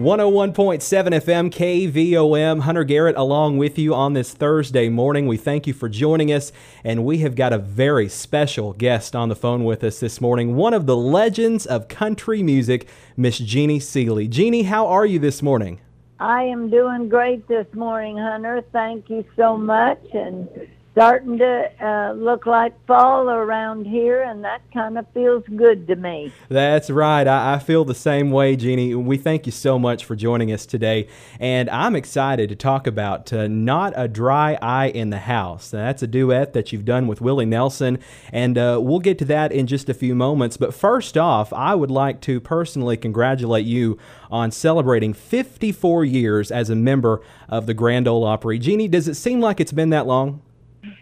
101.7 FM KVOM. Hunter Garrett along with you on this Thursday morning. We thank you for joining us, and we have got a very special guest on the phone with us this morning. One of the legends of country music, Miss Jeannie Seely. Jeannie, how are you this morning? I am doing great this morning, Hunter. Thank you so much. And starting to uh, look like fall around here, and that kind of feels good to me. That's right. I, I, feel the same way, Jeannie. We thank you so much for joining us today, and I'm excited to talk about uh, Not a Dry Eye in the House. That's a duet that you've done with Willie Nelson, and uh, we'll get to that in just a few moments. But first off, I would like to personally congratulate you on celebrating 54 years as a member of the Grand Ole Opry. Jeannie, does it seem like it's been that long?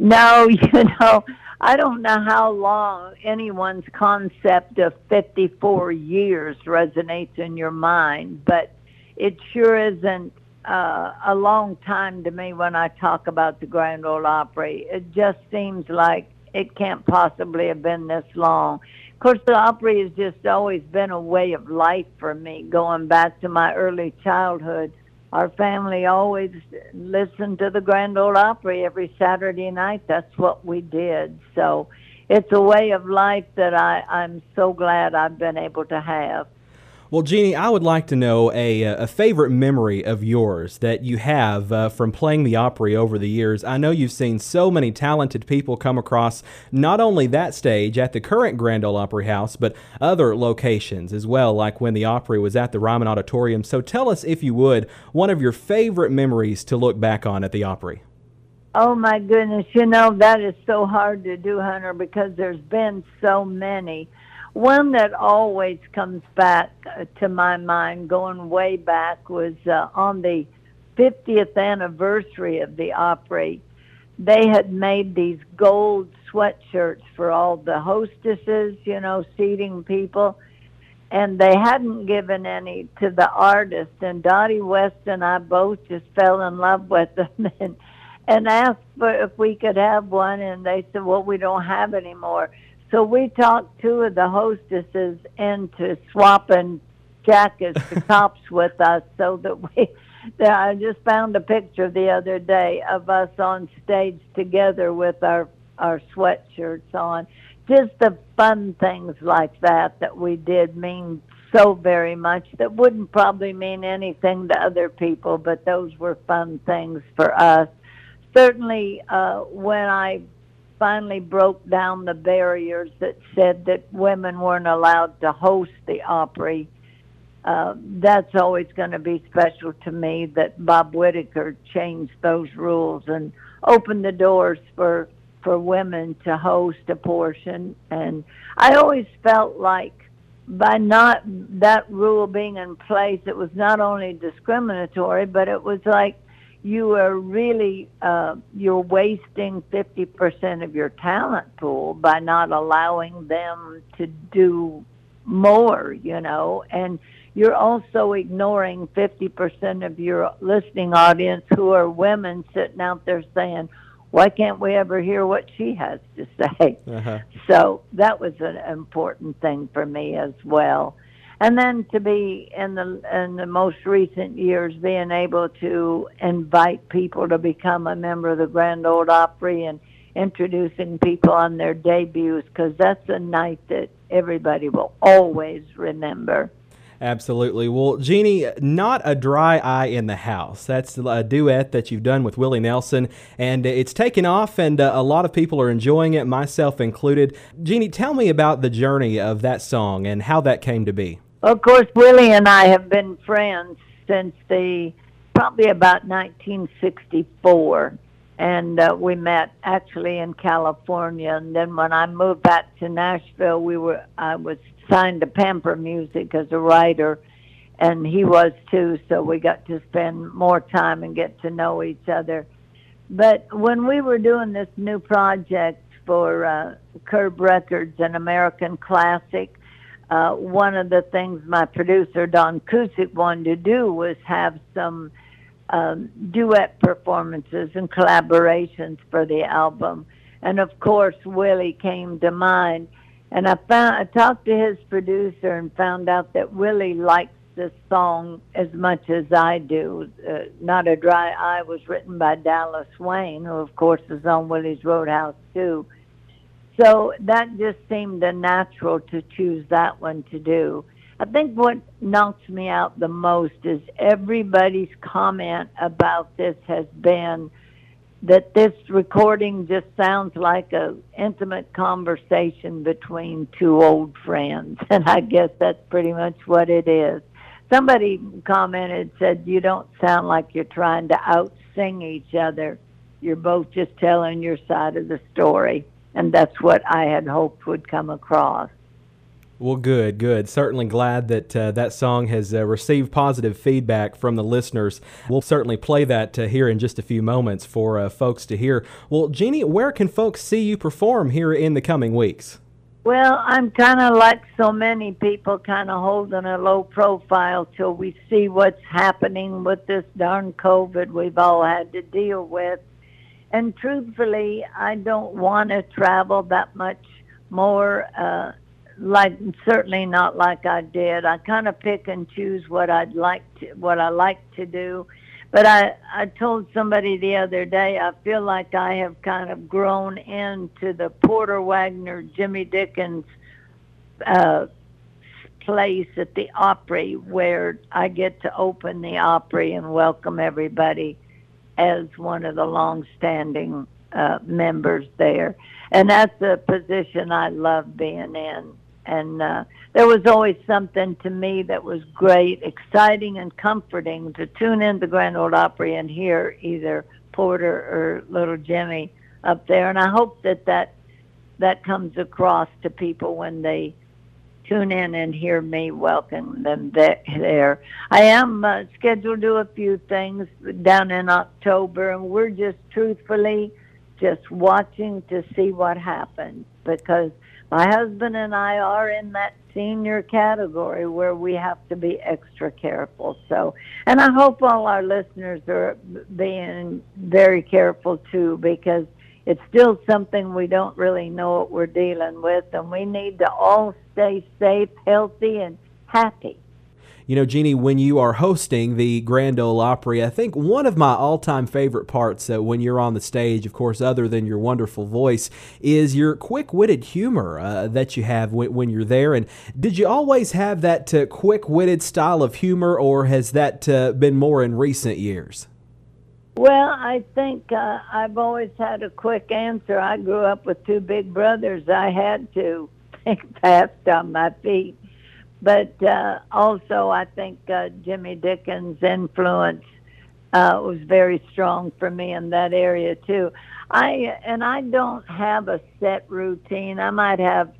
No, you know, I don't know how long anyone's concept of 54 years resonates in your mind, but it sure isn't uh, a long time to me when I talk about the Grand Ole Opry. It just seems like it can't possibly have been this long. Of course, the Opry has just always been a way of life for me, going back to my early childhood our family always listened to the Grand Ole Opry every Saturday night. That's what we did. So it's a way of life that I, I'm so glad I've been able to have. Well, Jeannie, I would like to know a, a favorite memory of yours that you have uh, from playing the Opry over the years. I know you've seen so many talented people come across not only that stage at the current Grand Ole Opry House, but other locations as well, like when the Opry was at the Ryman Auditorium. So tell us, if you would, one of your favorite memories to look back on at the Opry. Oh my goodness, you know, that is so hard to do, Hunter, because there's been so many. One that always comes back uh, to my mind, going way back, was uh, on the 50th anniversary of the Opry. They had made these gold sweatshirts for all the hostesses, you know, seating people, and they hadn't given any to the artist. And Dottie West and I both just fell in love with them and, and asked for if we could have one, and they said, "Well, we don't have any more." So we talked two of the hostesses into swapping jackets to tops with us so that we that I just found a picture the other day of us on stage together with our our sweatshirts on. Just the fun things like that that we did mean so very much that wouldn't probably mean anything to other people, but those were fun things for us. Certainly, uh, when I finally broke down the barriers that said that women weren't allowed to host the Opry. Uh, that's always going to be special to me that Bob Whittaker changed those rules and opened the doors for for women to host a portion. And I always felt like by not that rule being in place, it was not only discriminatory, but it was like you are really uh, you're wasting 50% of your talent pool by not allowing them to do more you know? And you're also ignoring 50% of your listening audience who are women sitting out there saying why can't we ever hear what she has to say? Uh-huh. so that was an important thing for me as well and then to be in the in the most recent years being able to invite people to become a member of the Grand Old Opry and introducing people on their debuts because that's a night that everybody will always remember. Absolutely. Well, Jeannie, not a dry eye in the house. That's a duet that you've done with Willie Nelson, and it's taken off, and uh, a lot of people are enjoying it, myself included. Jeannie, tell me about the journey of that song and how that came to be. Of course, Willie and I have been friends since the probably about 1964, and uh, we met actually in California. And then when I moved back to Nashville, we were I was signed to Pamper Music as a writer, and he was too. So we got to spend more time and get to know each other. But when we were doing this new project for uh, Curb Records, an American classic uh, one of the things my producer Don Cusick wanted to do was have some um, duet performances and collaborations for the album, and of course Willie came to mind. And I found I talked to his producer and found out that Willie likes this song as much as I do. Uh, Not a Dry Eye was written by Dallas Wayne, who, of course, is on Willie's Roadhouse, too. So that just seemed a natural to choose that one to do. I think what knocks me out the most is everybody's comment about this has been that this recording just sounds like a intimate conversation between two old friends. And i guess that's pretty much what it is. Somebody commented said you don't sound like you're trying to out sing each other. You're both just telling your side of the story and that's what i had hoped would come across well, good, good. Certainly glad that uh, that song has uh, received positive feedback from the listeners. We'll certainly play that uh, here in just a few moments for uh, folks to hear. Well, Jeannie, where can folks see you perform here in the coming weeks? Well, I'm kind of like so many people, kind of holding a low profile till we see what's happening with this darn COVID we've all had to deal with. And truthfully, I don't want to travel that much more. Uh, like certainly not like I did. I kind of pick and choose what I'd like to, what I like to do. But I I told somebody the other day I feel like I have kind of grown into the Porter Wagoner Jimmy Dickens uh place at the Opry where I get to open the Opry and welcome everybody as one of the long-standing uh, members there. And that's a position I love being in and uh, there was always something to me that was great, exciting, and comforting to tune in the Grand Ole Opry and hear either Porter or Little Jimmy up there. And I hope that that that comes across to people when they tune in and hear me welcome them there. I am uh, scheduled to do a few things down in October, and we're just truthfully just watching to see what happens because my husband and I are in that senior category where we have to be extra careful. So, and I hope all our listeners are being very careful too because it's still something we don't really know what we're dealing with and we need to all stay safe, healthy and happy. You know, Jeannie, when you are hosting the Grand Ole Opry, I think one of my all time favorite parts uh, when you're on the stage, of course, other than your wonderful voice, is your quick witted humor uh, that you have when, when, you're there. And did you always have that uh, quick witted style of humor, or has that uh, been more in recent years? Well, I think uh, I've always had a quick answer. I grew up with two big brothers. I had to think fast on my feet but uh, also I think uh, Jimmy Dickens' influence uh, was very strong for me in that area too. I and I don't have a set routine. I might have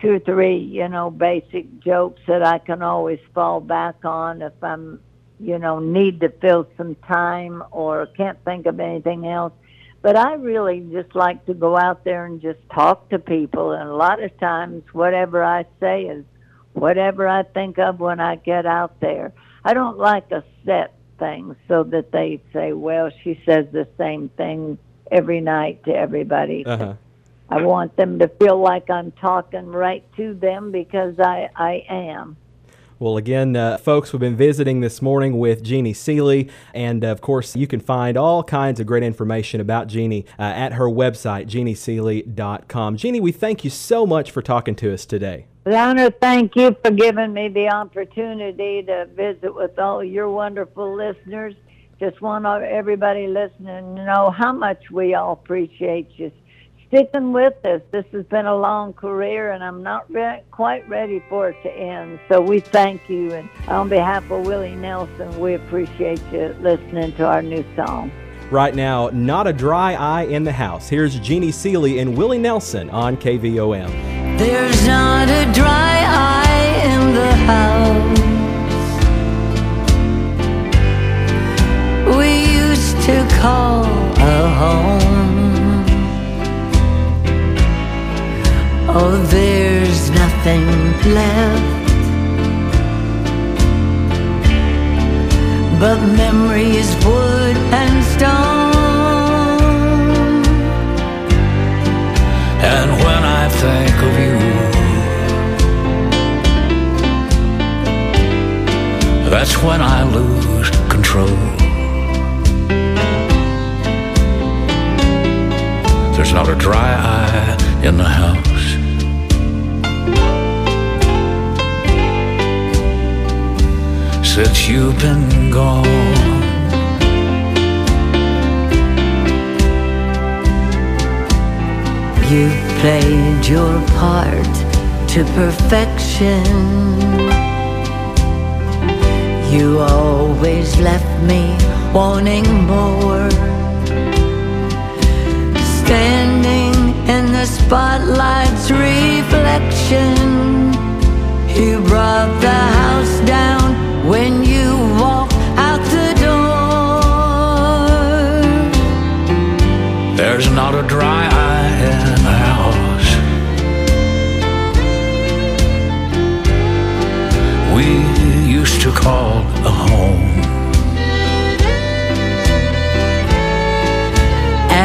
two or three, you know, basic jokes that I can always fall back on if I'm, you know, need to fill some time or can't think of anything else. But I really just like to go out there and just talk to people. And a lot of times, whatever I say is whatever I think of when I get out there. I don't like a set thing so that they say, well, she says the same thing every night to everybody. Uh-huh. I want them to feel like I'm talking right to them because I, I am. Well, again, uh, folks, we've been visiting this morning with Jeannie Seely, and of course, you can find all kinds of great information about Jeannie uh, at her website, jeannieseely.com. Jeannie, we thank you so much for talking to us today. Donna, thank you for giving me the opportunity to visit with all your wonderful listeners. Just want everybody listening to know how much we all appreciate you sticking with us. This has been a long career, and I'm not re- quite ready for it to end. So we thank you, and on behalf of Willie Nelson, we appreciate you listening to our new song. Right now, not a dry eye in the house. Here's Jeannie Seely and Willie Nelson on KVOM. There's not a dry eye in the house. We used to call a home. Oh, there's nothing left but memories, wood and stone. And when I think of you. That's when I lose control. There's not a dry eye in the house. Since you've been gone. You played your part to perfection. You always left me wanting more. Standing in the spotlight's reflection, you brought the house down We used to call a home.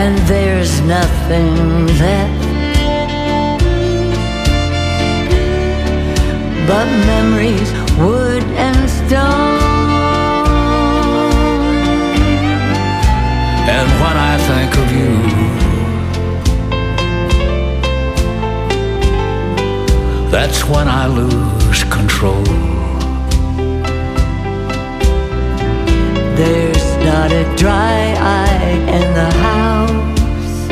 and there's nothing left but memories, wood and stone. And when I think of you, that's when I lose control. There's not a dry eye in the house.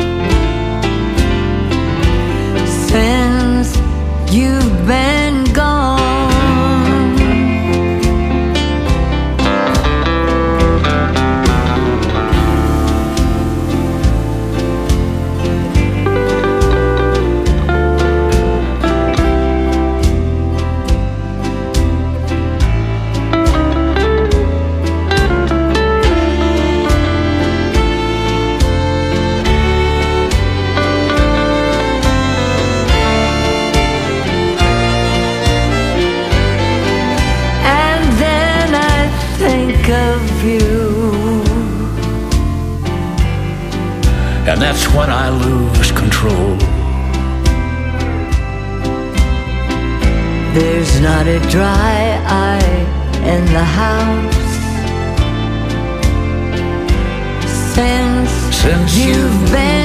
Since that's when I lose control. There's not a dry eye in the house since Since you've been.